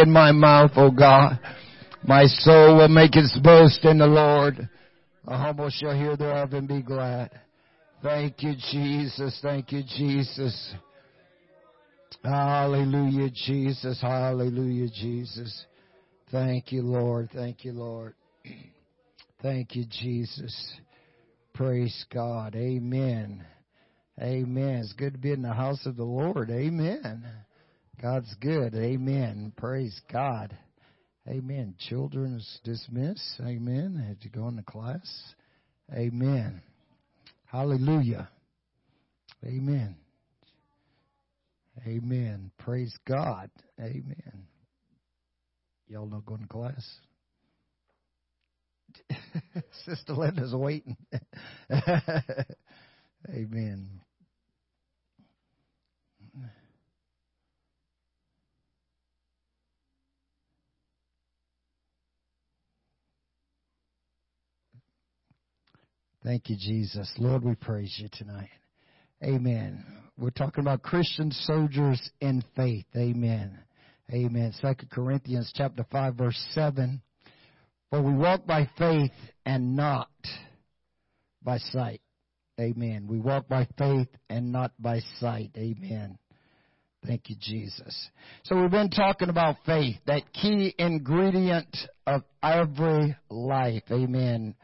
in my mouth, O God. My soul will make its boast in the Lord. The humble shall hear thereof and be glad. Thank you, Jesus. Thank you, Jesus. Hallelujah, Jesus. Hallelujah, Jesus. Thank you, Lord. Thank you, Lord. Thank you, Jesus. Praise God. Amen. Amen. It's good to be in the house of the Lord. Amen. God's good. Amen. Praise God. Amen. Children's is dismissed. Amen. Had to go into class. Amen. Hallelujah. Amen. Amen. Praise God. Amen. Y'all not going to class? Sister Linda's waiting. Amen. Thank you, Jesus. Lord, we praise you tonight. Amen. We're talking about Christian soldiers in faith. Amen. Amen. Second Corinthians chapter five, verse seven. For we walk by faith and not by sight. Amen. We walk by faith and not by sight. Amen. Thank you, Jesus. So we've been talking about faith, that key ingredient of every life. Amen.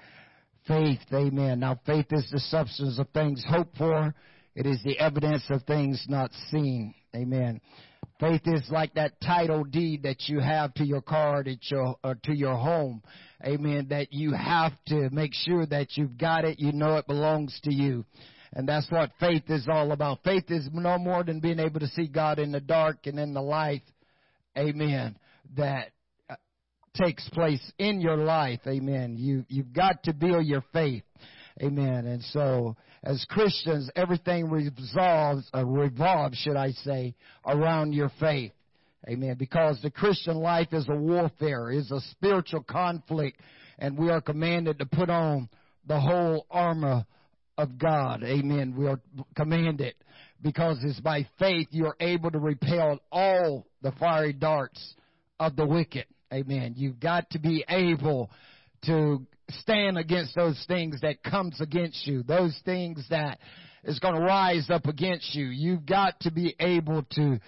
Faith. Amen. Now faith is the substance of things hoped for. It is the evidence of things not seen. Amen. Faith is like that title deed that you have to your car, to your, or to your home. Amen. That you have to make sure that you've got it. You know it belongs to you. And that's what faith is all about. Faith is no more than being able to see God in the dark and in the light. Amen. That uh, takes place in your life. Amen. You, you've got to build your faith. Amen. And so, as Christians, everything revolves, uh, revolves, should I say, around your faith. Amen. Because the Christian life is a warfare, is a spiritual conflict, and we are commanded to put on the whole armor of God. Amen. We are commanded because it's by faith you're able to repel all the fiery darts of the wicked. Amen. You've got to be able to stand against those things that comes against you, those things that is going to rise up against you. You've got to be able to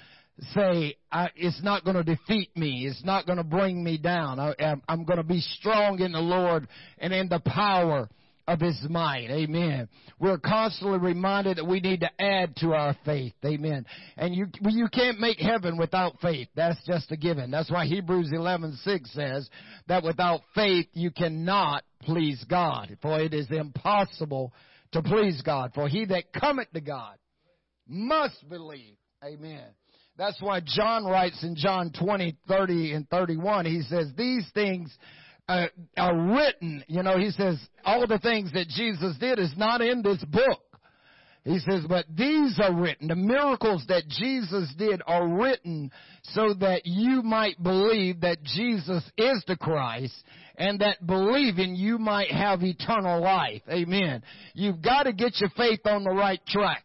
say, it's not going to defeat me. It's not going to bring me down. I, I'm going to be strong in the Lord and in the power of His might. Amen. We're constantly reminded that we need to add to our faith. Amen. And you, you can't make heaven without faith. That's just a given. That's why Hebrews 11:6 says that without faith you cannot please God. For it is impossible to please God. For he that cometh to God must believe. Amen. That's why John writes in John 20, 30, and 31, he says, these things uh, are written, you know, he says, all the things that Jesus did is not in this book. He says, but these are written. The miracles that Jesus did are written so that you might believe that Jesus is the Christ and that believing you might have eternal life. Amen. You've got to get your faith on the right track.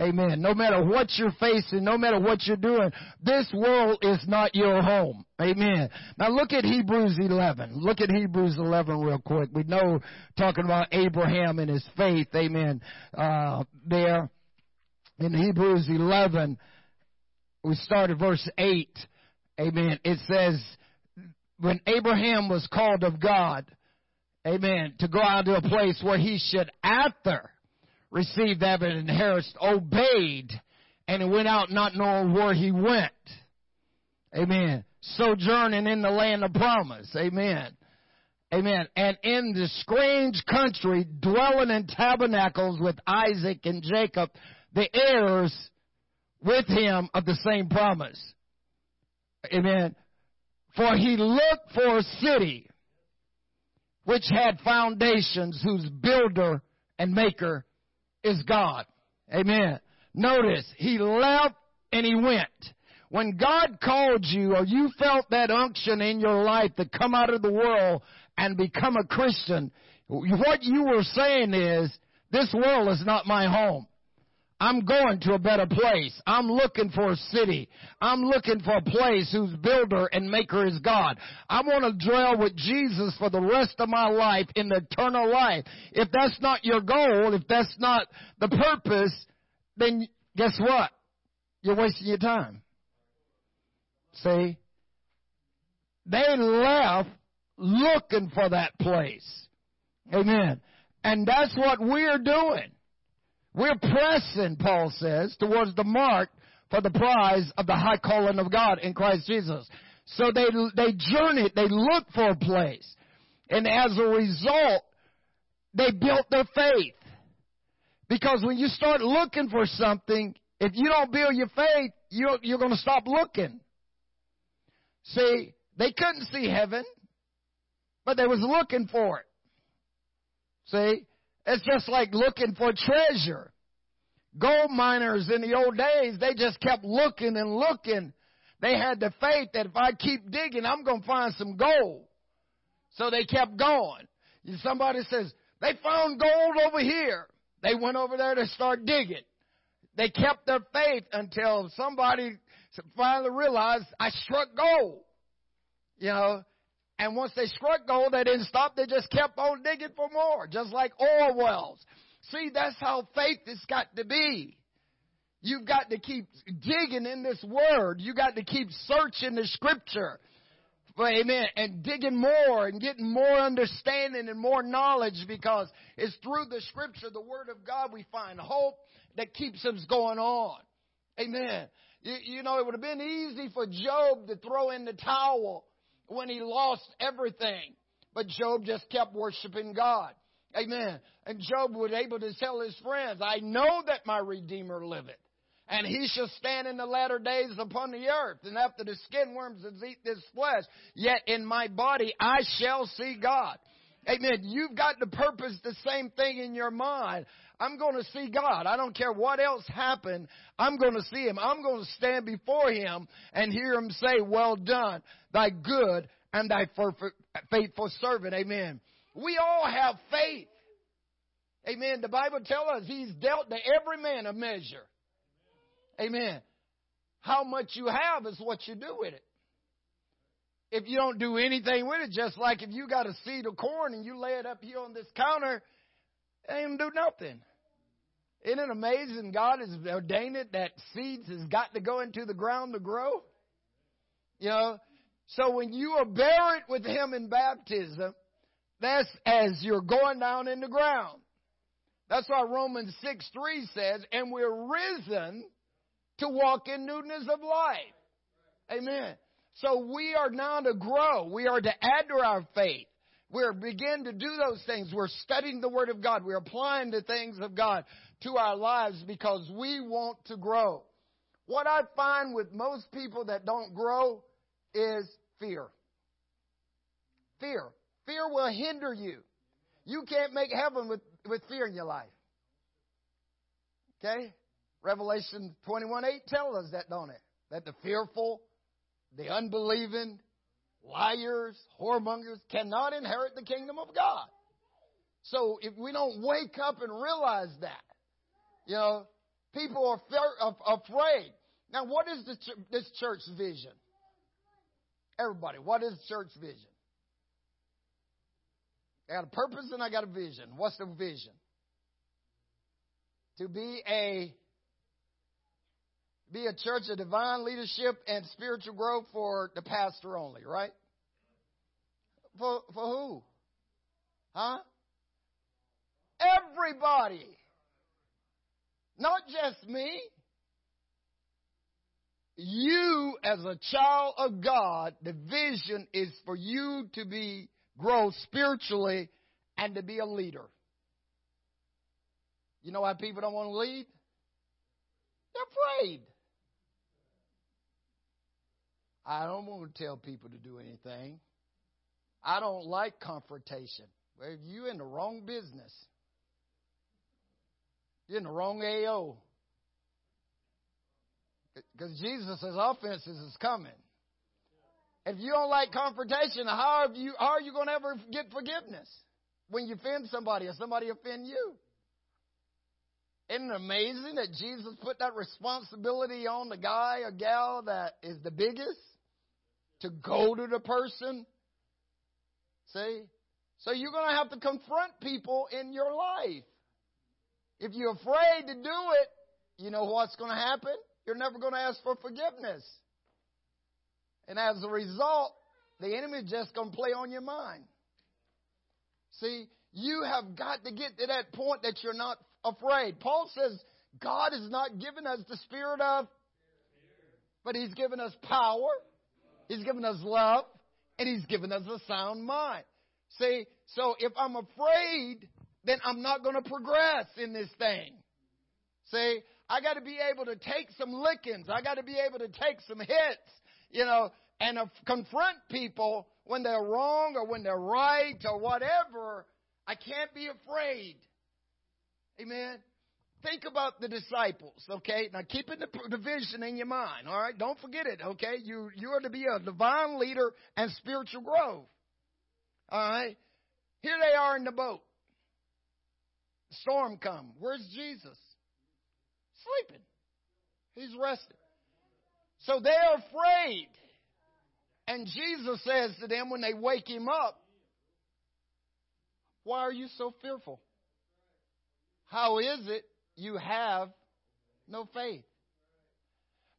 Amen. No matter what you're facing, no matter what you're doing, this world is not your home. Amen. Now look at Hebrews 11. Look at Hebrews 11 real quick. We know talking about Abraham and his faith. Amen. Uh, there in Hebrews 11, we start at verse 8. Amen. It says, when Abraham was called of God, amen, to go out to a place where he should after received that inheritance, obeyed, and he went out not knowing where he went. Amen. Sojourning in the land of promise. Amen. Amen. And in the strange country, dwelling in tabernacles with Isaac and Jacob, the heirs with him of the same promise. Amen. For he looked for a city which had foundations, whose builder and maker is God. Amen. Notice, he left and he went. When God called you or you felt that unction in your life to come out of the world and become a Christian, what you were saying is, this world is not my home. I'm going to a better place. I'm looking for a city. I'm looking for a place whose builder and maker is God. I want to dwell with Jesus for the rest of my life in the eternal life. If that's not your goal, if that's not the purpose, then guess what? You're wasting your time. See? They left looking for that place. Amen. And that's what we're doing. We're pressing, Paul says, towards the mark for the prize of the high calling of God in Christ Jesus. So they, they journeyed, they looked for a place. And as a result, they built their faith. Because when you start looking for something, if you don't build your faith, you're, you're going to stop looking. See, they couldn't see heaven, but they was looking for it. See, it's just like looking for treasure. Gold miners in the old days, they just kept looking and looking. They had the faith that if I keep digging, I'm going to find some gold. So they kept going. Somebody says, they found gold over here. They went over there to start digging. They kept their faith until somebody finally realized I struck gold. You know, and once they struck gold, they didn't stop. They just kept on digging for more, just like oil wells. See, that's how faith has got to be. You've got to keep digging in this word. You got to keep searching the scripture. Amen. And digging more and getting more understanding and more knowledge because it's through the scripture, the word of God, we find hope that keeps us going on. Amen. You, you know, it would have been easy for Job to throw in the towel when he lost everything. But Job just kept worshiping God. Amen. And Job was able to tell his friends, I know that my Redeemer liveth. And he shall stand in the latter days upon the earth. And after the skin worms has eat this flesh, yet in my body I shall see God. Amen. You've got to purpose the same thing in your mind. I'm going to see God. I don't care what else happened. I'm going to see Him. I'm going to stand before Him and hear Him say, well done, thy good and thy faithful servant. Amen. We all have faith. Amen. The Bible tells us He's dealt to every man a measure. Amen. How much you have is what you do with it. If you don't do anything with it, just like if you got a seed of corn and you lay it up here on this counter, it ain't do nothing. Isn't it amazing? God has ordained it that seeds has got to go into the ground to grow. You know, so when you are buried with Him in baptism, that's as you're going down in the ground. That's why Romans 6 3 says, and we're risen to walk in newness of life. Amen. So we are now to grow. We are to add to our faith. We're begin to do those things. We're studying the Word of God. We're applying the things of God to our lives because we want to grow. What I find with most people that don't grow is fear. Fear. Fear will hinder you. You can't make heaven with, with fear in your life. Okay? Revelation 21 8 tells us that, don't it? That the fearful, the unbelieving, liars, whoremongers cannot inherit the kingdom of God. So if we don't wake up and realize that, you know, people are afraid. Now, what is ch- this church vision? Everybody, what is church vision? I got a purpose and I got a vision. What's the vision? To be a be a church of divine leadership and spiritual growth for the pastor only, right? For, for who? Huh? Everybody. Not just me. You as a child of God, the vision is for you to be, grow spiritually and to be a leader. You know why people don't want to lead? They're afraid. I don't want to tell people to do anything. I don't like confrontation. Well, you're in the wrong business. You're in the wrong AO. Because Jesus' offenses is coming. If you don't like confrontation, how are you, how are you going to ever get forgiveness? When you offend somebody or somebody offend you? Isn't it amazing that Jesus put that responsibility on the guy or gal that is the biggest to go to the person? See? So you're going to have to confront people in your life. If you're afraid to do it, you know what's going to happen? You're never going to ask for forgiveness. And as a result, the enemy is just going to play on your mind. See, you have got to get to that point that you're not afraid. Paul says God has not given us the spirit of, but He's given us power, He's given us love, and He's given us a sound mind. See, so if I'm afraid, then I'm not going to progress in this thing. See, I got to be able to take some lickings. I got to be able to take some hits, you know, and uh, confront people when they're wrong or when they're right or whatever. I can't be afraid. Amen. Think about the disciples, okay? Now keeping the, the vision in your mind, all right? Don't forget it, okay? You, you are to be a divine leader and spiritual growth. All right? Here they are in the boat. Storm come. Where's Jesus? Sleeping. He's resting. So they're afraid. And Jesus says to them when they wake him up, Why are you so fearful? How is it you have no faith?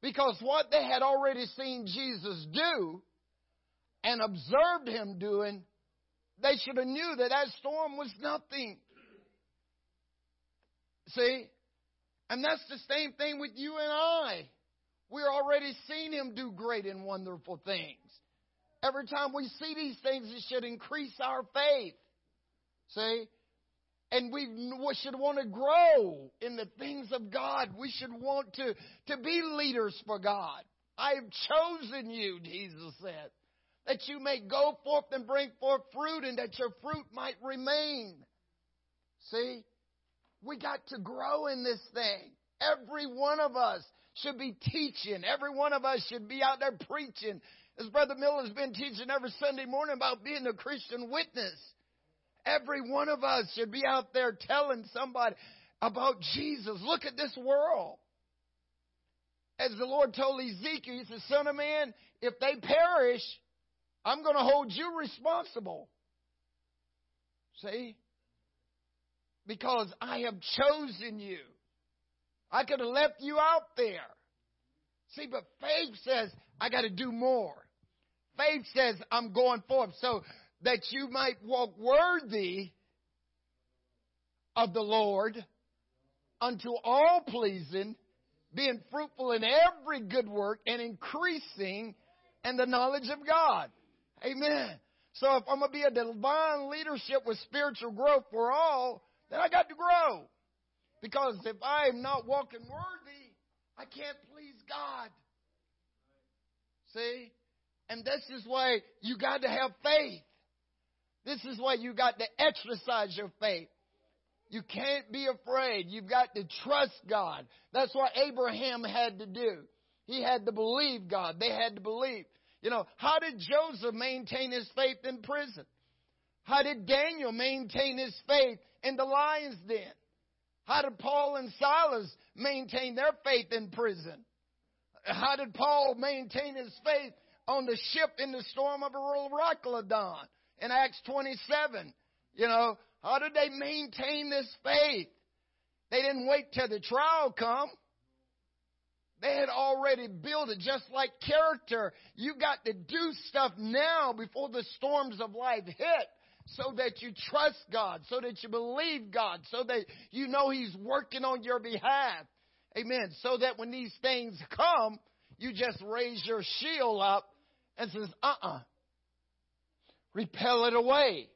Because what they had already seen Jesus do and observed him doing, they should have knew that that storm was nothing. See? And that's the same thing with you and I. We're already seen him do great and wonderful things. Every time we see these things, it should increase our faith. See? And we should want to grow in the things of God. We should want to, to be leaders for God. I have chosen you, Jesus said, that you may go forth and bring forth fruit and that your fruit might remain. See? We got to grow in this thing. Every one of us should be teaching. Every one of us should be out there preaching. As Brother Miller's been teaching every Sunday morning about being a Christian witness. Every one of us should be out there telling somebody about Jesus. Look at this world. As the Lord told Ezekiel, He said, Son of man, if they perish, I'm going to hold you responsible. See? Because I have chosen you. I could have left you out there. See, but faith says, I got to do more. Faith says, I'm going forth so that you might walk worthy of the Lord unto all pleasing, being fruitful in every good work and increasing in the knowledge of God. Amen. So if I'm going to be a divine leadership with spiritual growth for all, then I got to grow. Because if I am not walking worthy, I can't please God. See? And this is why you got to have faith. This is why you got to exercise your faith. You can't be afraid. You've got to trust God. That's what Abraham had to do. He had to believe God. They had to believe. You know, how did Joseph maintain his faith in prison? How did Daniel maintain his faith in the lion's den? How did Paul and Silas maintain their faith in prison? How did Paul maintain his faith on the ship in the storm of Euroclydon in Acts 27? You know, how did they maintain this faith? They didn't wait till the trial come. They had already built it just like character. You got to do stuff now before the storms of life hit so that you trust God, so that you believe God, so that you know He's working on your behalf. Amen. So that when these things come, you just raise your shield up and says, uh-uh. Repel it away.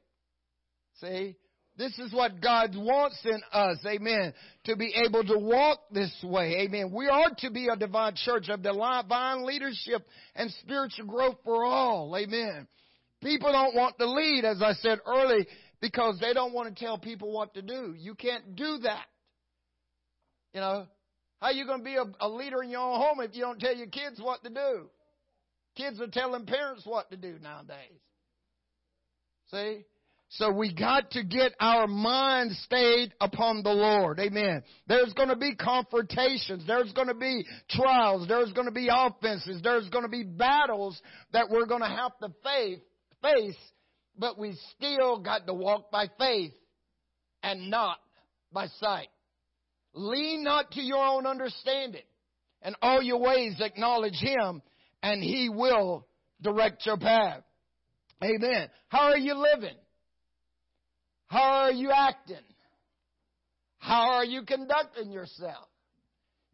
See? This is what God wants in us. Amen. To be able to walk this way. Amen. We are to be a divine church of divine leadership and spiritual growth for all. Amen. People don't want to lead, as I said early, because they don't want to tell people what to do. You can't do that. You know, how are you going to be a, a leader in your own home if you don't tell your kids what to do? Kids are telling parents what to do nowadays. See? So we got to get our mind stayed upon the Lord. Amen. There's going to be confrontations. There's going to be trials. There's going to be offenses. There's going to be battles that we're going to have to face, face, but we still got to walk by faith and not by sight. Lean not to your own understanding. And all your ways acknowledge Him and He will direct your path. Amen. How are you living? How are you acting? How are you conducting yourself?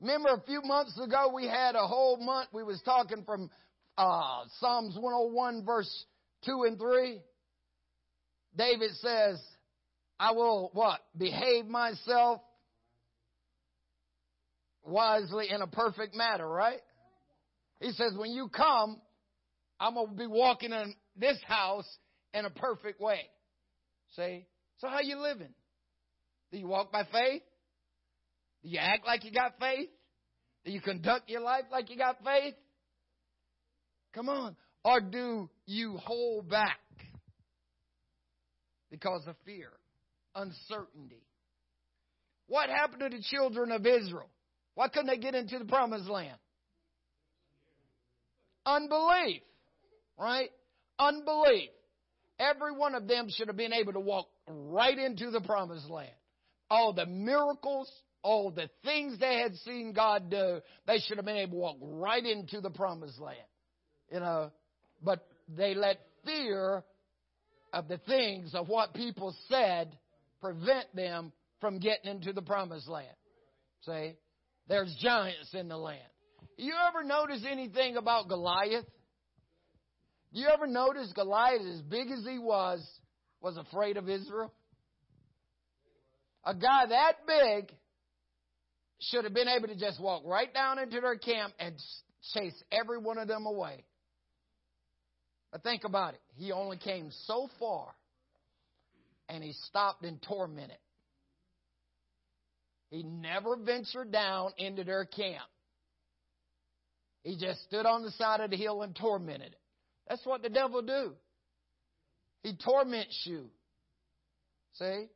Remember a few months ago we had a whole month we was talking from uh, Psalms 101 verse 2 and 3. David says, I will what? Behave myself wisely in a perfect manner, right? He says, when you come, I'm going to be walking in this house in a perfect way. See? So how you living? Do you walk by faith? Do you act like you got faith? Do you conduct your life like you got faith? Come on. Or do you hold back because of fear, uncertainty? What happened to the children of Israel? Why couldn't they get into the promised land? Unbelief, right? Unbelief. Every one of them should have been able to walk right into the promised land. All the miracles, all the things they had seen God do, they should have been able to walk right into the promised land. You know, but they let fear of the things of what people said prevent them from getting into the promised land. See? There's giants in the land. You ever notice anything about Goliath? You ever notice Goliath, as big as he was, was afraid of Israel? A guy that big should have been able to just walk right down into their camp and chase every one of them away. But think about it. He only came so far and he stopped and tormented. He never ventured down into their camp. He just stood on the side of the hill and tormented it. That's what the devil do. He torments you. See?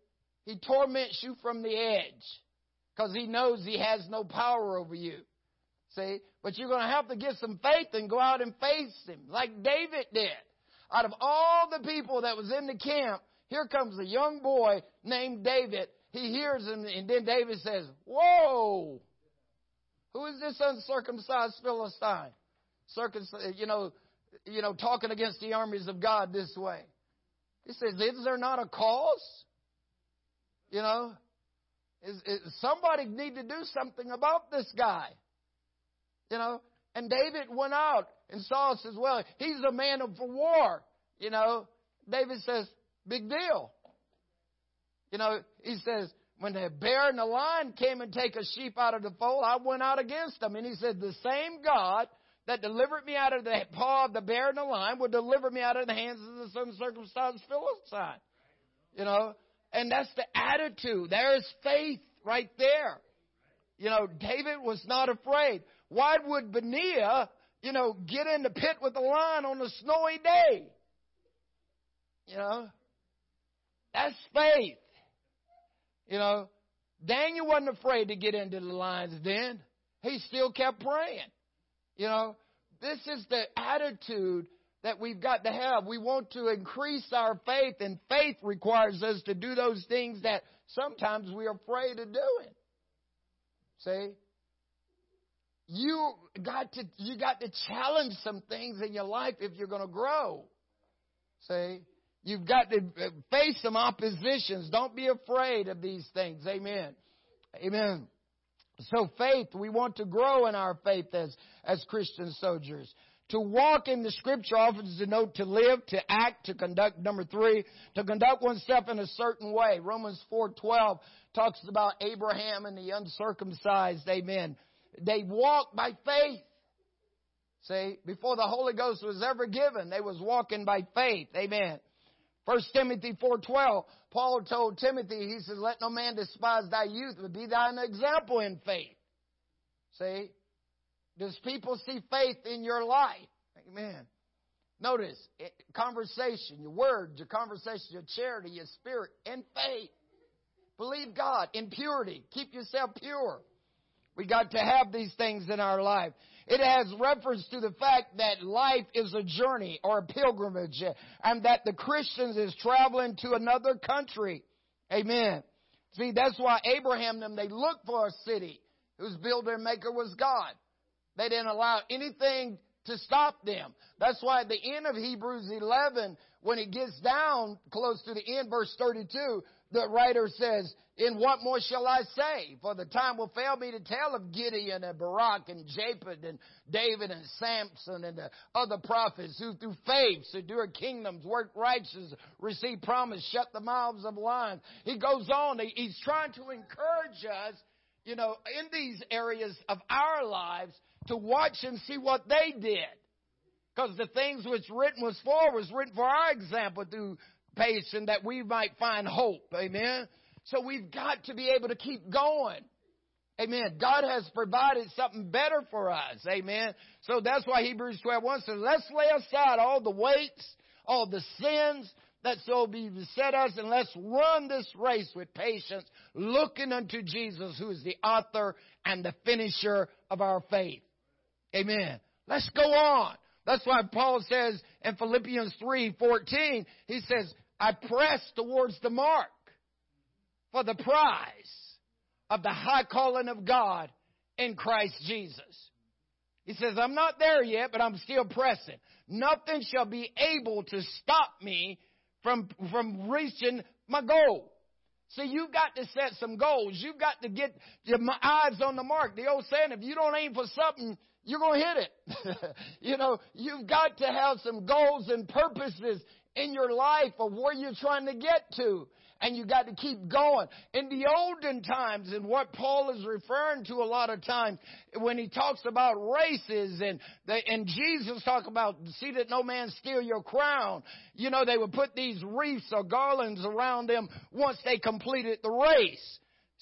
He torments you from the edge because he knows he has no power over you. See? But you're going to have to get some faith and go out and face him like David did. Out of all the people that was in the camp, here comes a young boy named David. He hears him and then David says, Whoa! Who is this uncircumcised Philistine? Circumcised, you know, you know, talking against the armies of God this way. He says, Is there not a cause? You know, is, is somebody need to do something about this guy. You know, and David went out and Saul says, Well, he's a man of war. You know, David says, Big deal. You know, he says, when the bear and the lion came and take a sheep out of the fold, I went out against them. And he said, the same God that delivered me out of the paw of the bear and the lion will deliver me out of the hands of the uncircumcised Philistine. You know, and that's the attitude. There's faith right there. You know, David was not afraid. Why would Benaiah, you know, get in the pit with the lion on a snowy day? You know, that's faith. You know, Daniel wasn't afraid to get into the lion's den. He still kept praying. You know, this is the attitude that we've got to have. We want to increase our faith, and faith requires us to do those things that sometimes we're afraid of doing. See? You got to you got to challenge some things in your life if you're going to grow. See? You've got to uh, face some oppositions. Don't be afraid of these things. Amen. Amen. So faith, we want to grow in our faith as, as Christian soldiers. To walk in the scripture offers denote to live, to act, to conduct. Number three, to conduct oneself in a certain way. Romans 4.12 talks about Abraham and the uncircumcised. Amen. They walked by faith. See, before the Holy Ghost was ever given, they was walking by faith. Amen. First Timothy 4.12, Paul told Timothy, he says, let no man despise thy youth, but be thine example in faith. See? Does people see faith in your life? Amen. Notice, conversation, your words, your conversation, your charity, your spirit, and faith. Believe God in purity. Keep yourself pure. We got to have these things in our life. It has reference to the fact that life is a journey or a pilgrimage and that the Christians is traveling to another country. Amen. See, that's why Abraham them, they looked for a city whose builder and maker was God. They didn't allow anything to stop them. That's why at the end of Hebrews 11, when it gets down close to the end, verse 32, the writer says, In what more shall I say? For the time will fail me to tell of Gideon and Barak and Japheth and David and Samson and the other prophets who through faith subdued kingdoms, worked righteousness, received promise, shut the mouths of lions. He goes on. He's trying to encourage us, you know, in these areas of our lives to watch and see what they did. Because the things which written was for was written for our example through that we might find hope. Amen. So we've got to be able to keep going. Amen. God has provided something better for us. Amen. So that's why Hebrews 12 1 says, let's lay aside all the weights, all the sins that so beset us, and let's run this race with patience, looking unto Jesus, who is the author and the finisher of our faith. Amen. Let's go on. That's why Paul says in Philippians 3:14, he says, "I press towards the mark for the prize of the high calling of God in Christ Jesus." He says, "I'm not there yet, but I'm still pressing. Nothing shall be able to stop me from from reaching my goal." See, you've got to set some goals. You've got to get your eyes on the mark. The old saying, if you don't aim for something, you're going to hit it. you know, you've got to have some goals and purposes in your life of where you're trying to get to. And you got to keep going. In the olden times, and what Paul is referring to a lot of times, when he talks about races and and Jesus talk about see that no man steal your crown. You know, they would put these wreaths or garlands around them once they completed the race.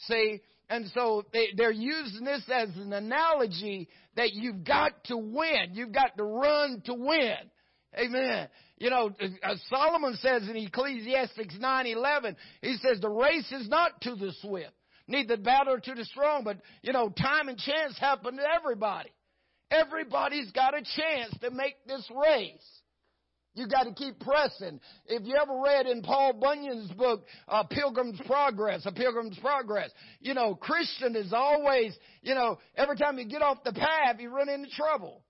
See, and so they, they're using this as an analogy that you've got to win. You've got to run to win. Amen. You know, uh, Solomon says in Ecclesiastes 9:11, he says the race is not to the swift, neither battle to the strong, but you know, time and chance happen to everybody. Everybody's got a chance to make this race. You got to keep pressing. If you ever read in Paul Bunyan's book, uh, Pilgrim's Progress, A Pilgrim's Progress, you know, Christian is always, you know, every time you get off the path, you run into trouble.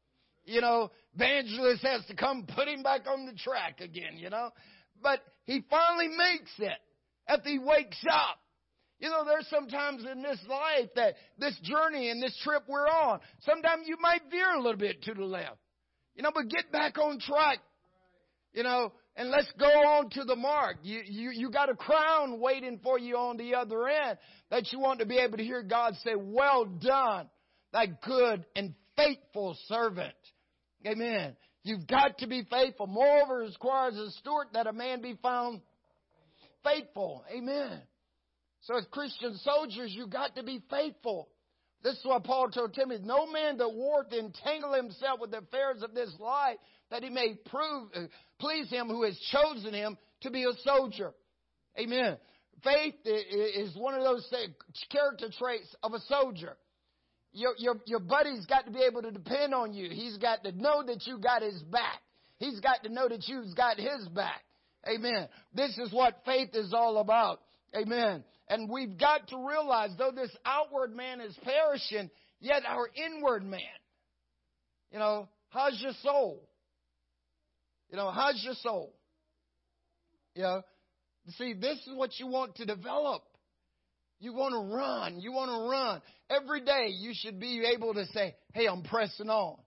You know, evangelist has to come put him back on the track again, you know. But he finally makes it after he wakes up. You know, there's sometimes in this life that this journey and this trip we're on, sometimes you might veer a little bit to the left. You know, but get back on track you know, and let's go on to the mark. You, you, you got a crown waiting for you on the other end that you want to be able to hear God say, well done, thy good and faithful servant. Amen. You've got to be faithful. Moreover, it requires a steward that a man be found faithful. Amen. So as Christian soldiers, you've got to be faithful. This is what Paul told Timothy. No man that warreth entangle himself with the affairs of this life, that he may prove, uh, please him who has chosen him to be a soldier. Amen. Faith is one of those character traits of a soldier. Your, your, your buddy's got to be able to depend on you. He's got to know that you got his back. He's got to know that you've got his back. Amen. This is what faith is all about. Amen. And we've got to realize, though this outward man is perishing, yet our inward man, you know, how's your soul? You know, how's your soul? You know, see, this is what you want to develop. You want to run. You want to run. Every day you should be able to say, hey, I'm pressing on.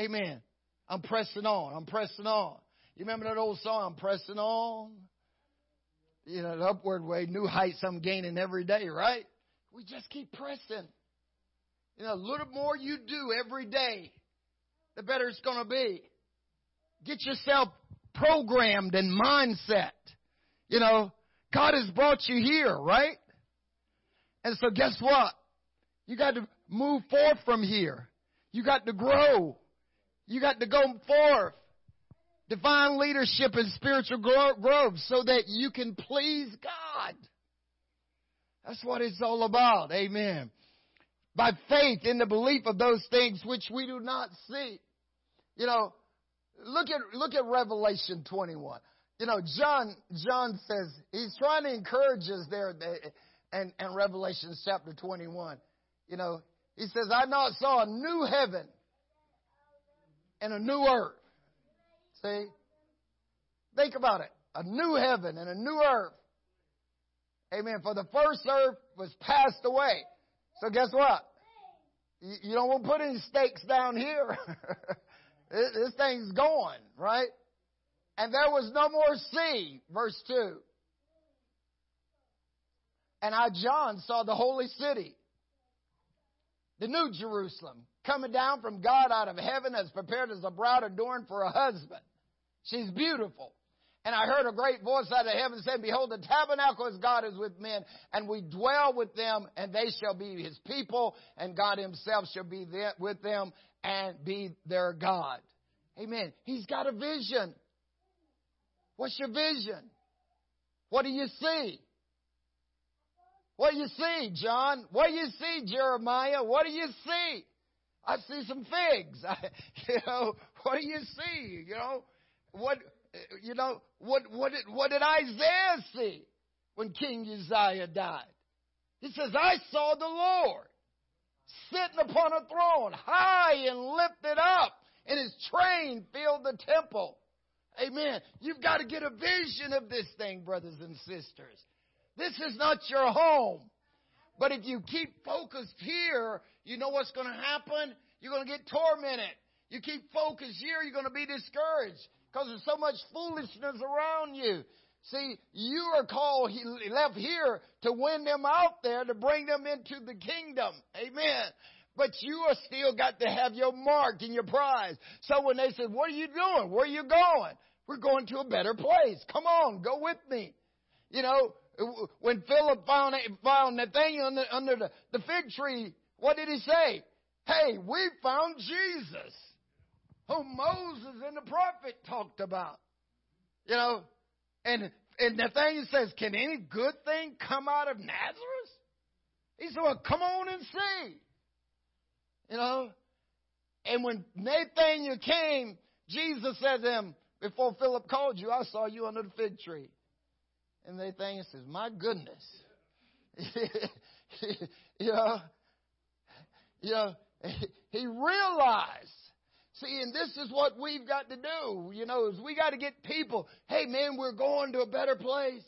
Amen. I'm pressing on. I'm pressing on. You remember that old song, I'm pressing on? You know, the upward way, new heights I'm gaining every day, right? We just keep pressing. You know, a little more you do every day, the better it's going to be. Get yourself programmed and mindset. You know, God has brought you here, right? And so guess what? You got to move forth from here. You got to grow. You got to go forth. divine leadership and spiritual growth so that you can please God. That's what it's all about. Amen. By faith in the belief of those things which we do not see. You know, look at, look at Revelation 21. You know, John, John says, he's trying to encourage us there and, and Revelation chapter 21. You know, he says, I not saw a new heaven and a new earth. See? Think about it. A new heaven and a new earth. Amen. For the first earth was passed away. So guess what? You, you don't want to put any stakes down here. this thing's going, right? And there was no more sea, verse 2. And I, John, saw the holy city, the new Jerusalem, coming down from God out of heaven as prepared as a bride adorned for a husband. She's beautiful. And I heard a great voice out of heaven saying, Behold, the tabernacle of God is with men, and we dwell with them, and they shall be his people, and God himself shall be there with them and be their God. Amen. He's got a vision. What's your vision? What do you see? What do you see, John? What do you see, Jeremiah? What do you see? I see some figs. I, you know, what do you see? You know, what you know, what what did what did Isaiah see when King Uzziah died? He says, I saw the Lord sitting upon a throne, high and lifted up, and his train filled the temple. Amen. You've got to get a vision of this thing, brothers and sisters. This is not your home. But if you keep focused here, you know what's going to happen? You're going to get tormented. You keep focused here, you're going to be discouraged because there's so much foolishness around you. See, you are called, left here to win them out there, to bring them into the kingdom. Amen. But you are still got to have your mark and your prize. So when they said, what are you doing? Where are you going? We're going to a better place. Come on, go with me. You know, when Philip found, found under, under the, the fig tree, what did he say? Hey, we found Jesus, whom Moses and the prophet talked about. You know, and, and says, Can any good thing come out of Nazareth? He said, Well, come on and see. You know, and when Nathaniel came, Jesus said to him, Before Philip called you, I saw you under the fig tree. And Nathaniel says, My goodness. you know, you know, he realized. See, and this is what we've got to do, you know, is we got to get people, hey man, we're going to a better place.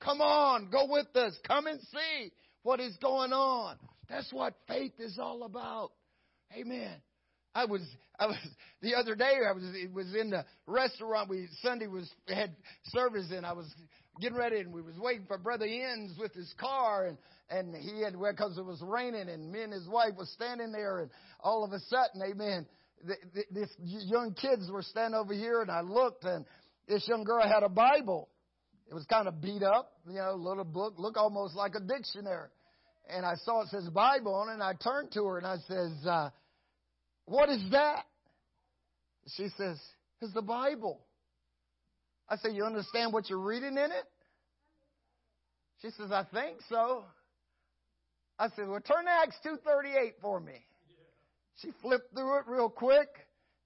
Come on, go with us. Come and see what is going on. That's what faith is all about. Amen. I was, I was, the other day I was, it was in the restaurant. We, Sunday was, had service and I was getting ready and we was waiting for Brother Inns with his car and, and he had, because it was raining and me and his wife was standing there and all of a sudden, amen, the, the, this young kids were standing over here and I looked and this young girl had a Bible. It was kind of beat up, you know, little book, look almost like a dictionary. And I saw it says Bible on it and I turned to her and I says, uh, what is that? She says, it's the Bible. I said, you understand what you're reading in it? She says, I think so. I said, well, turn to Acts 2.38 for me. She flipped through it real quick.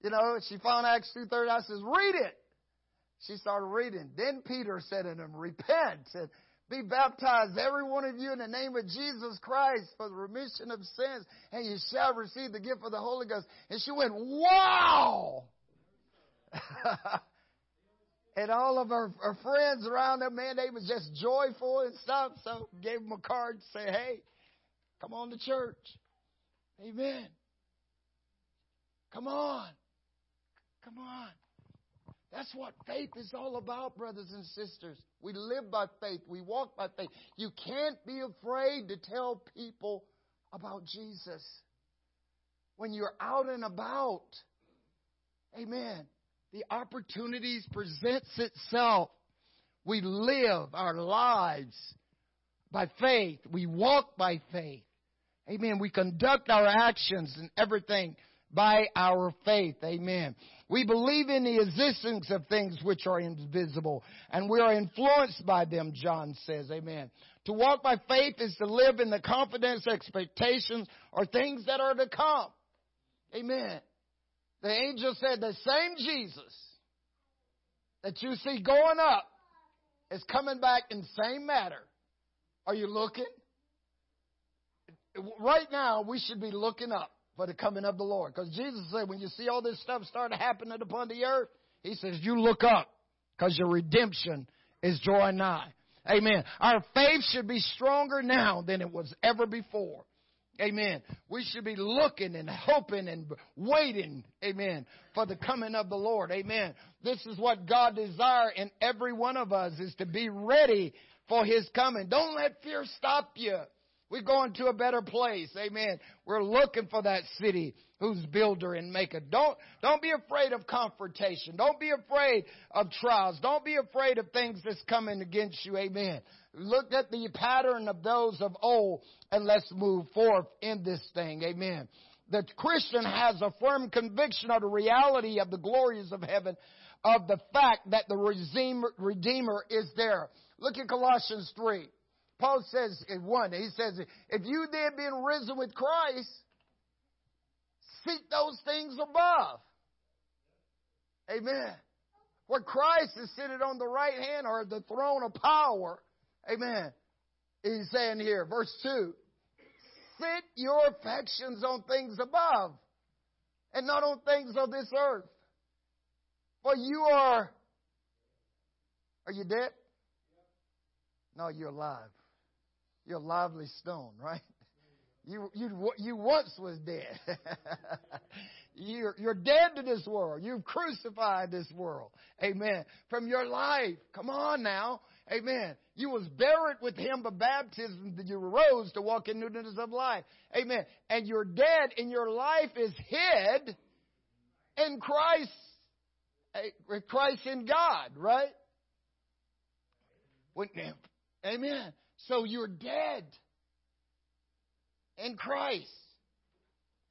You know, she found Acts 2.38. I says, read it. She started reading. Then Peter said to him, repent. Said, be baptized, every one of you, in the name of Jesus Christ for the remission of sins, and you shall receive the gift of the Holy Ghost. And she went, wow! and all of our, her friends around them, man, they was just joyful and stuff. So gave them a card to say, hey, come on to church. Amen. Come on. Come on. That's what faith is all about, brothers and sisters. We live by faith. We walk by faith. You can't be afraid to tell people about Jesus. When you're out and about, amen, the opportunities presents itself. We live our lives by faith. We walk by faith. Amen. We conduct our actions and everything by our faith. Amen. We believe in the existence of things which are invisible, and we are influenced by them, John says. Amen. To walk by faith is to live in the confidence, expectations, or things that are to come. Amen. The angel said the same Jesus that you see going up is coming back in same matter. Are you looking? Right now, we should be looking up for the coming of the Lord. Because Jesus said, when you see all this stuff start happening upon the earth, He says, you look up because your redemption is drawing nigh. Amen. Our faith should be stronger now than it was ever before. Amen. We should be looking and hoping and waiting, amen, for the coming of the Lord. Amen. This is what God desires in every one of us is to be ready for His coming. Don't let fear stop you. We're going to a better place. Amen. We're looking for that city whose builder and maker. Don't, don't be afraid of confrontation. Don't be afraid of trials. Don't be afraid of things that's coming against you. Amen. Look at the pattern of those of old and let's move forth in this thing. Amen. The Christian has a firm conviction of the reality of the glories of heaven, of the fact that the Redeemer, is there. Look at Colossians 3. Paul says in 1, he says, if you then been risen with Christ, seek those things above. Amen. Where Christ is seated on the right hand or the throne of power. Amen. He's saying here, verse 2, set your affections on things above and not on things of this earth. For you are, are you dead? No, you're alive. You're a lively stone, right? You, you, you once was dead. you're, you're dead to this world. You've crucified this world. Amen. From your life. Come on now. Amen. You was buried with him by baptism that you rose to walk in newness of life. Amen. And you're dead and your life is hid in Christ. Eh, Christ in God, right? Amen. So you're dead in Christ.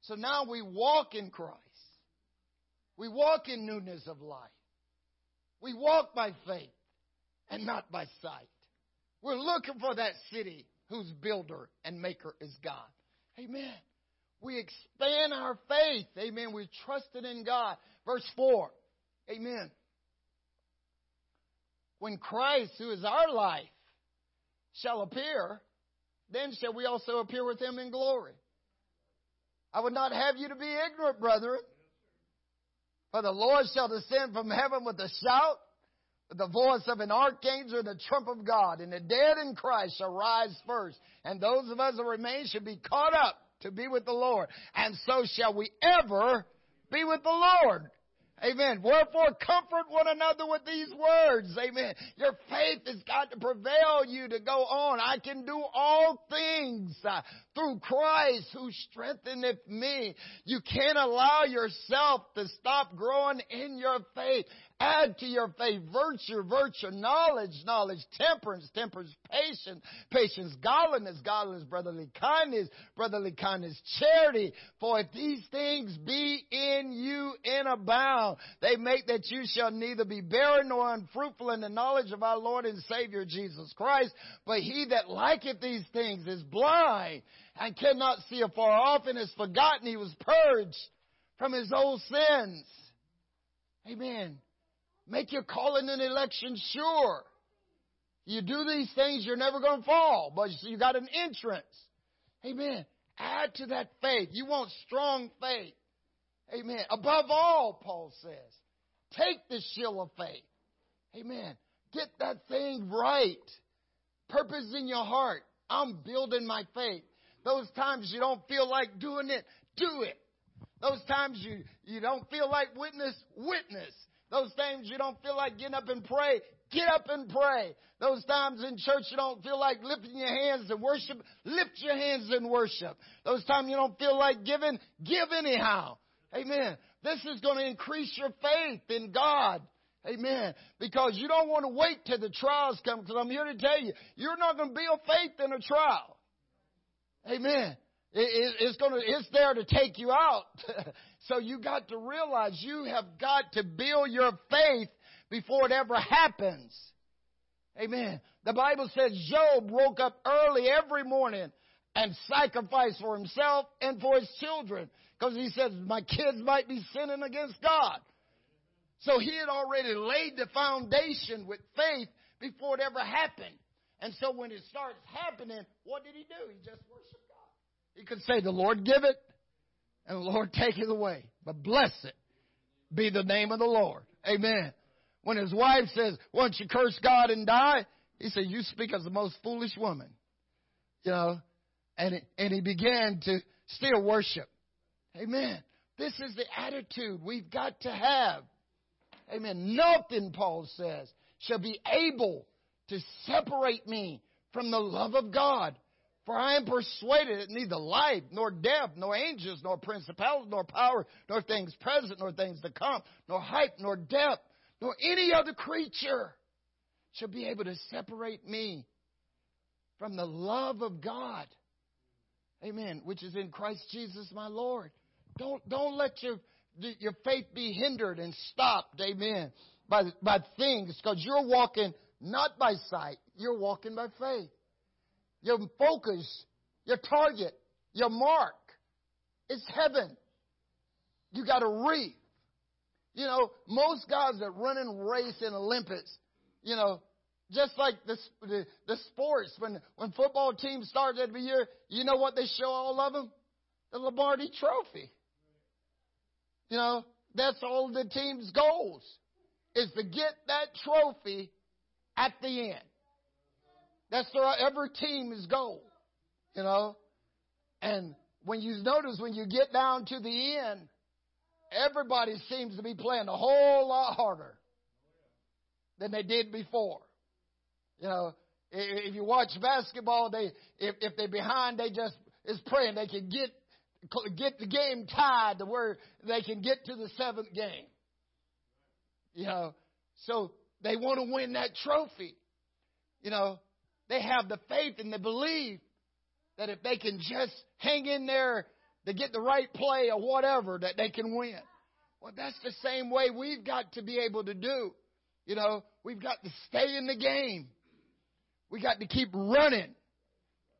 So now we walk in Christ. We walk in newness of life. We walk by faith and not by sight. We're looking for that city whose builder and maker is God. Amen. We expand our faith. Amen. We trusted in God. Verse 4. Amen. When Christ, who is our life, shall appear, then shall we also appear with him in glory. I would not have you to be ignorant, brethren. For the Lord shall descend from heaven with a shout, the voice of an archangel the trump of God, and the dead in Christ shall rise first, and those of us that remain shall be caught up to be with the Lord. And so shall we ever be with the Lord. Amen. Wherefore comfort one another with these words. Amen. Your faith has got to prevail you to go on. I can do all things uh, through Christ who strengtheneth me. You can't allow yourself to stop growing in your faith. Add to your faith virtue, virtue, knowledge, knowledge, temperance, temperance, patience, patience, godliness, godliness, brotherly kindness, brotherly kindness, charity. For if these things be in you in abound, they make that you shall neither be barren nor unfruitful in the knowledge of our Lord and Savior Jesus Christ. But he that liketh these things is blind and cannot see afar off and has forgotten he was purged from his old sins. Amen. Make your calling and election sure. You do these things, you're never going to fall, but you got an entrance. Amen. Add to that faith. You want strong faith. Amen. Above all, Paul says, take the shield of faith. Amen. Get that thing right. Purpose in your heart. I'm building my faith. Those times you don't feel like doing it, do it. Those times you, you don't feel like witness, witness. Those times you don't feel like getting up and pray, get up and pray. Those times in church you don't feel like lifting your hands and worship, lift your hands and worship. Those times you don't feel like giving, give anyhow. Amen. This is going to increase your faith in God. Amen. Because you don't want to wait till the trials come. Because I'm here to tell you, you're not going to build faith in a trial. Amen. it's going to, it's there to take you out. so you got to realize you have got to build your faith before it ever happens. Amen. The Bible says Job woke up early every morning and sacrificed for himself and for his children because he says, my kids might be sinning against God. So he had already laid the foundation with faith before it ever happened. And so when it starts happening, what did he do? He just worshiped God. He could say, the Lord give it and the Lord take it away. But bless it be the name of the Lord. Amen. When his wife says, "Why don't you curse God and die? He said, You speak as the most foolish woman. You know, and, and he began to still worship. Amen. This is the attitude we've got to have. Amen. Nothing, Paul says, shall be able to separate me from the love of God. For I am persuaded that neither life, nor death, nor angels, nor principalities, nor power, nor things present, nor things to come, nor height, nor depth, nor any other creature shall be able to separate me from the love of God. Amen. Which is in Christ Jesus my Lord. Don't, don't let your, your faith be hindered and stopped. Amen. By, by things because you're walking not by sight. You're walking by faith. Your focus, your target, your mark is heaven. You got to reap. You know, most guys that run in race in Olympics, you know, just like the, the, the sports, when, when football teams start every year, you know what they show all of them? The Lombardi Trophy. You know, that's all the team's goals, is to get that trophy at the end. That's their, every team's goal, you know. And when you notice when you get down to the end, everybody seems to be playing a whole lot harder than they did before. You know, if you watch basketball, they if, if they're behind, they just is praying they can get get the game tied to where they can get to the seventh game. You know, so they want to win that trophy. You know, they have the faith and the belief that if they can just hang in there to get the right play or whatever, that they can win. Well, that's the same way we've got to be able to do. You know, we've got to stay in the game. We got to keep running.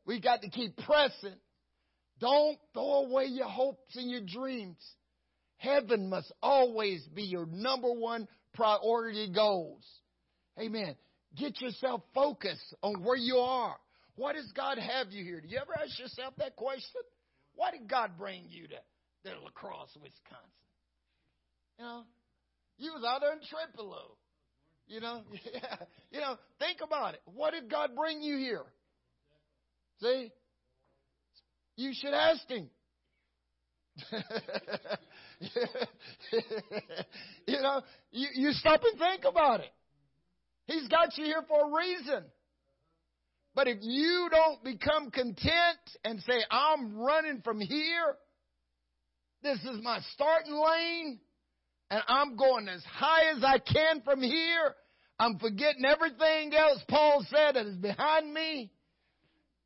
We got to keep pressing. Don't throw away your hopes and your dreams. Heaven must always be your number one priority goals. Amen. Get yourself focused on where you are. Why does God have you here? Do you ever ask yourself that question? Why did God bring you to, to La Crosse, Wisconsin? You know, you was out there in Trempealeau. You know, yeah. You know, think about it. What did God bring you here? See? You should ask Him. you know, you, you stop and think about it. He's got you here for a reason. But if you don't become content and say, I'm running from here, this is my starting lane, and I'm going as high as I can from here, I'm forgetting everything else Paul said that is behind me,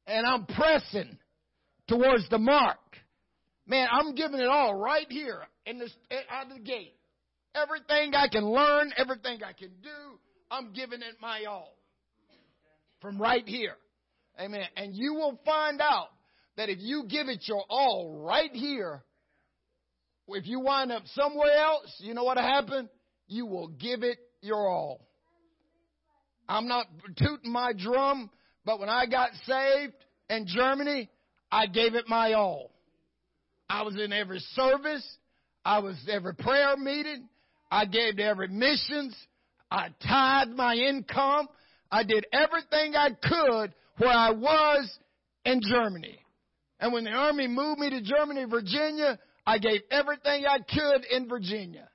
and I'm pressing towards the mark. Man, I'm giving it all right here in this eh, out of the gate. Everything I can learn, everything I can do, I'm giving it my all. From right here. Amen. And you will find out that if you give it your all right here, if you wind up somewhere else, you know what happened? You will give it your all. I'm not tooting my drum, but when I got saved in Germany, I gave it my all. I was in every service. I was every prayer meeting. I gave to every missions. I tithed my income. I did everything I could where I was in Germany. And when the army moved me to Germany, Virginia, I gave everything I could in Virginia.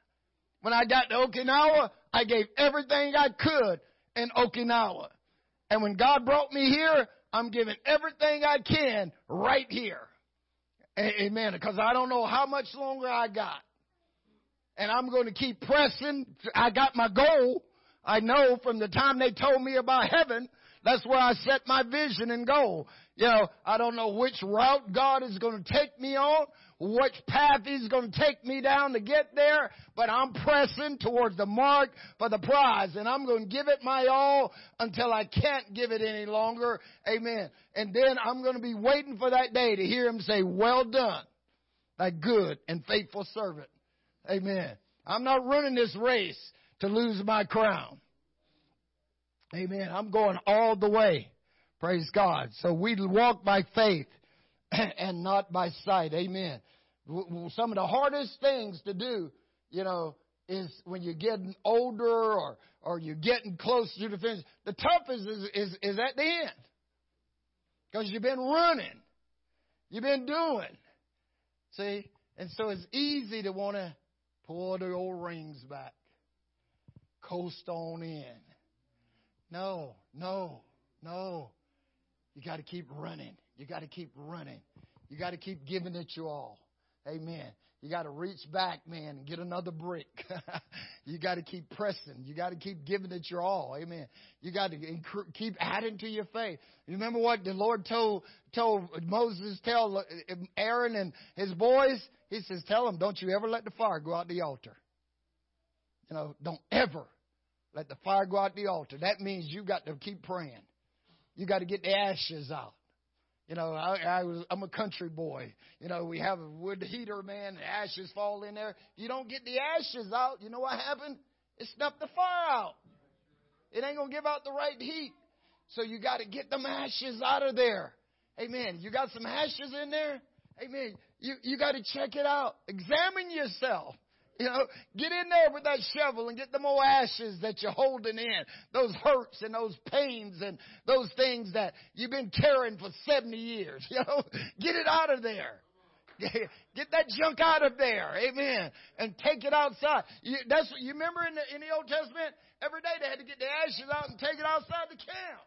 When I got to Okinawa, I gave everything I could in Okinawa. And when God brought me here, I'm giving everything I can right here. Amen. Because I don't know how much longer I got. And I'm going to keep pressing. I got my goal. I know from the time they told me about heaven That's where I set my vision and goal. You know, I don't know which route God is going to take me on, which path He's going to take me down to get there, but I'm pressing towards the mark for the prize and I'm going to give it my all until I can't give it any longer. Amen. And then I'm going to be waiting for that day to hear Him say, well done, thy good and faithful servant. Amen. I'm not running this race to lose my crown. Amen. I'm going all the way. Praise God. So we walk by faith and not by sight. Amen. Some of the hardest things to do, you know, is when you're getting older or, or you're getting close to the finish. The toughest is, is, is at the end. Because you've been running. You've been doing. See? And so it's easy to want to pull the old rings back. Coast on in. No, no, no. You got to keep running. You got to keep running. You got to keep giving it your all. Amen. You got to reach back, man, and get another brick. you got to keep pressing. You got to keep giving it your all. Amen. You got to keep adding to your faith. You remember what the Lord told told Moses, tell uh, Aaron and his boys? He says, "Tell them, don't you ever let the fire go out the altar. You know, don't ever let the fire go out the altar. That means you got to keep praying. You got to get the ashes out. You know, I, I was, I'm a country boy. You know, we have a wood heater, man. Ashes fall in there. If you don't get the ashes out, you know what happened? It snuffed the fire out. It ain't gonna give out the right heat. So you got to get them ashes out of there. Amen. You got some ashes in there. Amen. You you got to check it out. Examine yourself. You know, get in there with that shovel and get the more ashes that you're holding in. Those hurts and those pains and those things that you've been carrying for 70 years. You know, get it out of there. Get that junk out of there. Amen. And take it outside. You, that's what you remember in the, in the Old Testament? Every day they had to get the ashes out and take it outside the camp.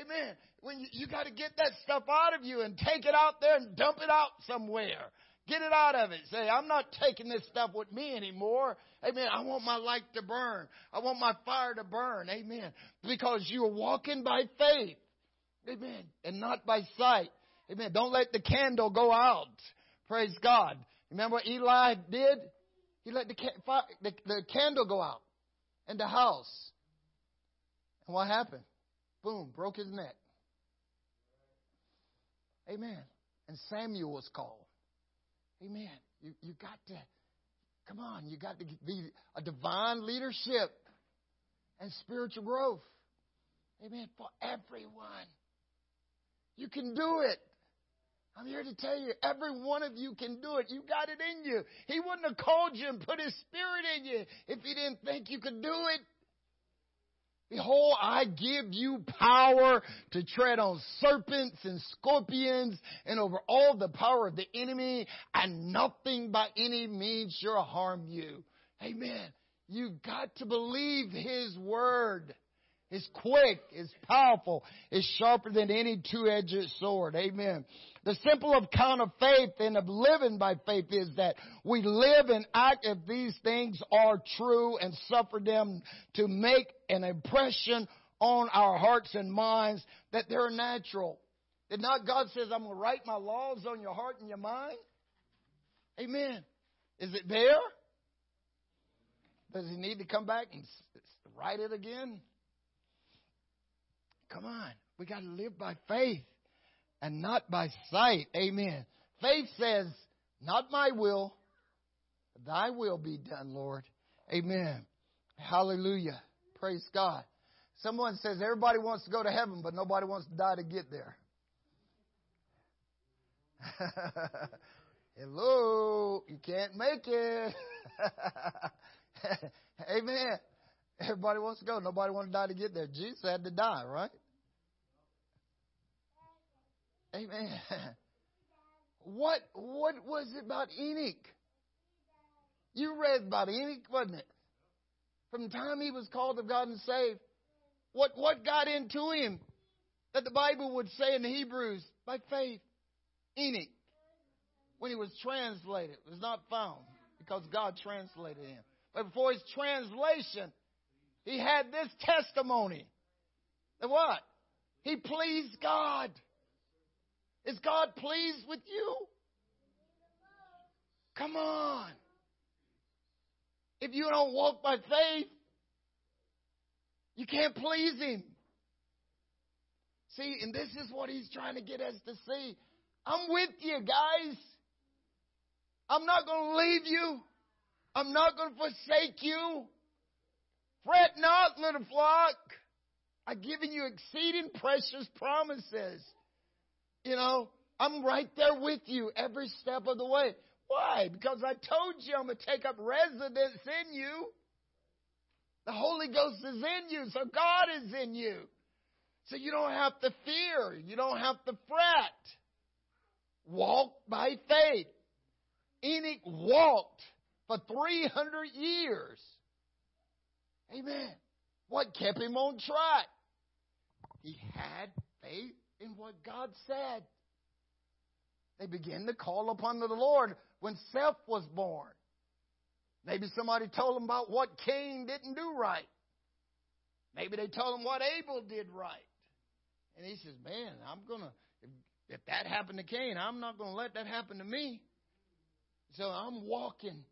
Amen. When you, you got to get that stuff out of you and take it out there and dump it out somewhere. Get it out of it. Say, I'm not taking this stuff with me anymore. Amen. I want my light to burn. I want my fire to burn. Amen. Because you are walking by faith. Amen. And not by sight. Amen. Don't let the candle go out. Praise God. Remember what Eli did? He let the, fire, the, the candle go out in the house. And what happened? Boom, broke his neck. Amen. And Samuel was called. Amen. You, you got to, come on, you got to be a divine leadership and spiritual growth. Amen. For everyone. You can do it. I'm here to tell you, every one of you can do it. You got it in you. He wouldn't have called you and put His Spirit in you if He didn't think you could do it. Behold, I give you power to tread on serpents and scorpions and over all the power of the enemy, and nothing by any means shall harm you. Amen. You got to believe His word. It's quick, it's powerful, it's sharper than any two-edged sword. Amen. The simple account of faith and of living by faith is that we live and act if these things are true and suffer them to make an impression on our hearts and minds that they're natural. Did not God says, I'm going to write my laws on your heart and your mind? Amen. Is it there? Does he need to come back and write it again? Come on. We got to live by faith and not by sight. Amen. Faith says, not my will, thy will be done, Lord. Amen. Hallelujah. Praise God. Someone says everybody wants to go to heaven, but nobody wants to die to get there. Hello, you can't make it. Amen. Everybody wants to go. Nobody wants to die to get there. Jesus had to die, right? Amen. What what was it about Enoch? You read about Enoch, wasn't it? From the time he was called of God and saved, what what got into him that the Bible would say in the Hebrews by faith? Enoch, when he was translated, was not found because God translated him. But before his translation, he had this testimony. That what? He pleased God. Is God pleased with you? Come on. If you don't walk by faith, you can't please Him. See, and this is what He's trying to get us to see. I'm with you, guys. I'm not going to leave you. I'm not going to forsake you. Fret not, little flock. I've given you exceeding precious promises. You know, I'm right there with you every step of the way. Why? Because I told you I'm going to take up residence in you. The Holy Ghost is in you, so God is in you. So you don't have to fear. You don't have to fret. Walk by faith. Enoch walked for 300 years. Amen. What kept him on track? He had faith in what God said. They began to call upon the Lord when Seth was born. Maybe somebody told them about what Cain didn't do right. Maybe they told him what Abel did right. And he says, Man, I'm going to, if, if that happened to Cain, I'm not going to let that happen to me. So I'm walking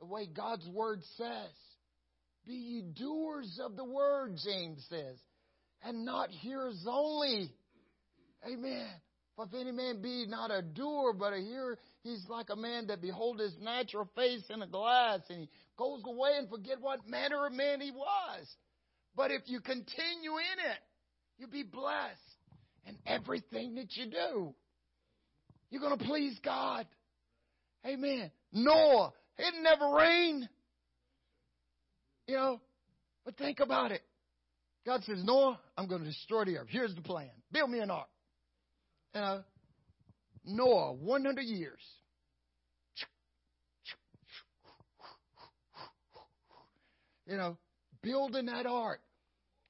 the way God's word says. Be ye doers of the word, James says, and not hearers only. Amen. For if any man be not a doer, but a hearer, he's like a man that behold his natural face in a glass, and he goes away and forget what manner of man he was. But if you continue in it, you'll be blessed in everything that you do. You're going to please God. Amen. Noah, it never rained. You know, but think about it. God says, Noah, I'm going to destroy the earth. Here's the plan. Build me an ark. Know, Noah, 100 years. You know, building that ark.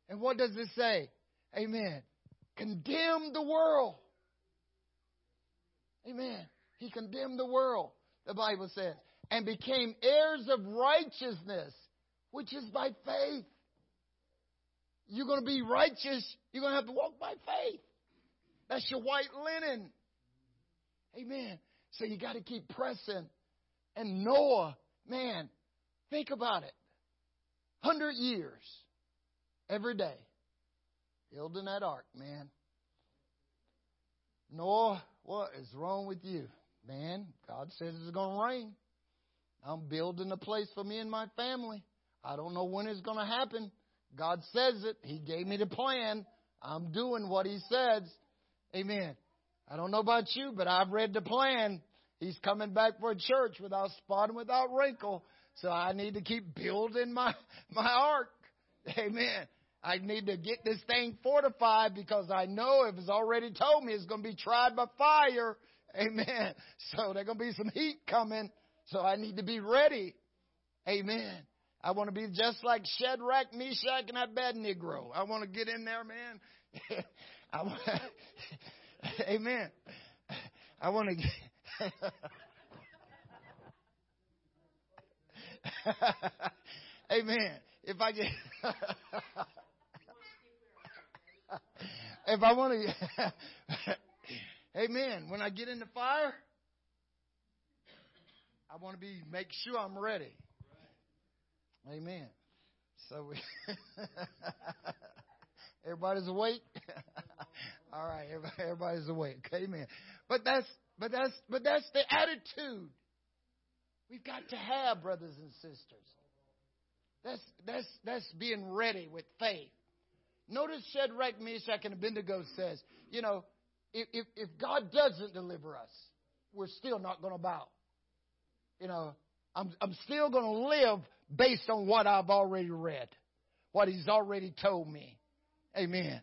And what does it say? Amen. Condemn the world. Amen. He condemned the world, the Bible says, and became heirs of righteousness, which is by faith. You're going to be righteous, you're going to have to walk by faith. That's your white linen. Amen. So you got to keep pressing. And Noah, man, think about it. Hundred years every day building that ark, man. Noah, what is wrong with you? Man, God says it's going to rain. I'm building a place for me and my family. I don't know when it's going to happen. God says it. He gave me the plan. I'm doing what He says. Amen. I don't know about you, but I've read the plan. He's coming back for a church without spot and without wrinkle. So I need to keep building my, my ark. Amen. I need to get this thing fortified because I know if it's already told me it's going to be tried by fire. Amen. So there's going to be some heat coming. So I need to be ready. Amen. I want to be just like Shadrach, Meshach, and Abednego. I want to get in there, man. I amen. I want to. amen. If I get. if I want to, amen. When I get in the fire, I want to be make sure I'm ready. Amen. So we, everybody's awake. All right, everybody's awake. Amen. But that's but that's but that's the attitude we've got to have, brothers and sisters. That's that's that's being ready with faith. Notice Shadrach, Meshach, and Abednego says, you know, if, if, if God doesn't deliver us, we're still not going to bow. You know, I'm, I'm still going to live based on what I've already read, what He's already told me. Amen.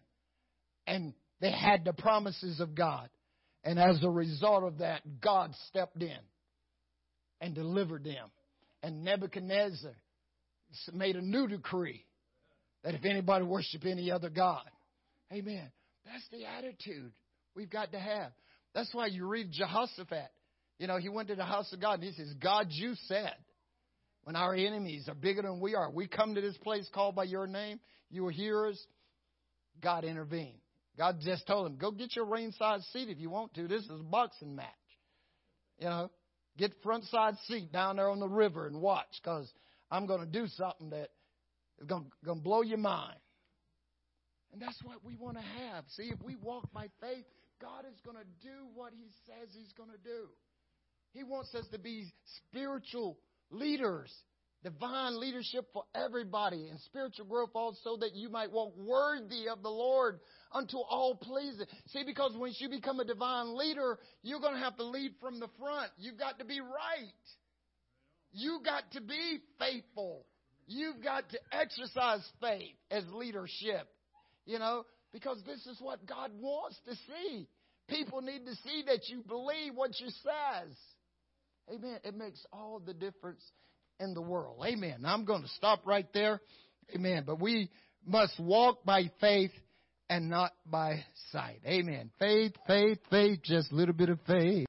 And they had the promises of God. And as a result of that, God stepped in and delivered them. And Nebuchadnezzar made a new decree that if anybody worship any other God, amen. That's the attitude we've got to have. That's why you read Jehoshaphat. You know, he went to the house of God and he says, God, you said, when our enemies are bigger than we are, we come to this place called by your name, you will hear hearers. God intervened. God just told him, go get your ringside seat if you want to. This is a boxing match. You know, get front side seat down there on the river and watch because I'm going to do something that is going to blow your mind. And that's what we want to have. See, if we walk by faith, God is going to do what He says He's going to do. He wants us to be spiritual leaders divine leadership for everybody and spiritual growth also that you might walk worthy of the Lord unto all pleasing. See, because once you become a divine leader, you're going to have to lead from the front. You've got to be right. You've got to be faithful. You've got to exercise faith as leadership. You know, because this is what God wants to see. People need to see that you believe what you says. Amen. It makes all the difference in the world. Amen. I'm going to stop right there. Amen. But we must walk by faith and not by sight. Amen. Faith, faith, faith, just a little bit of faith.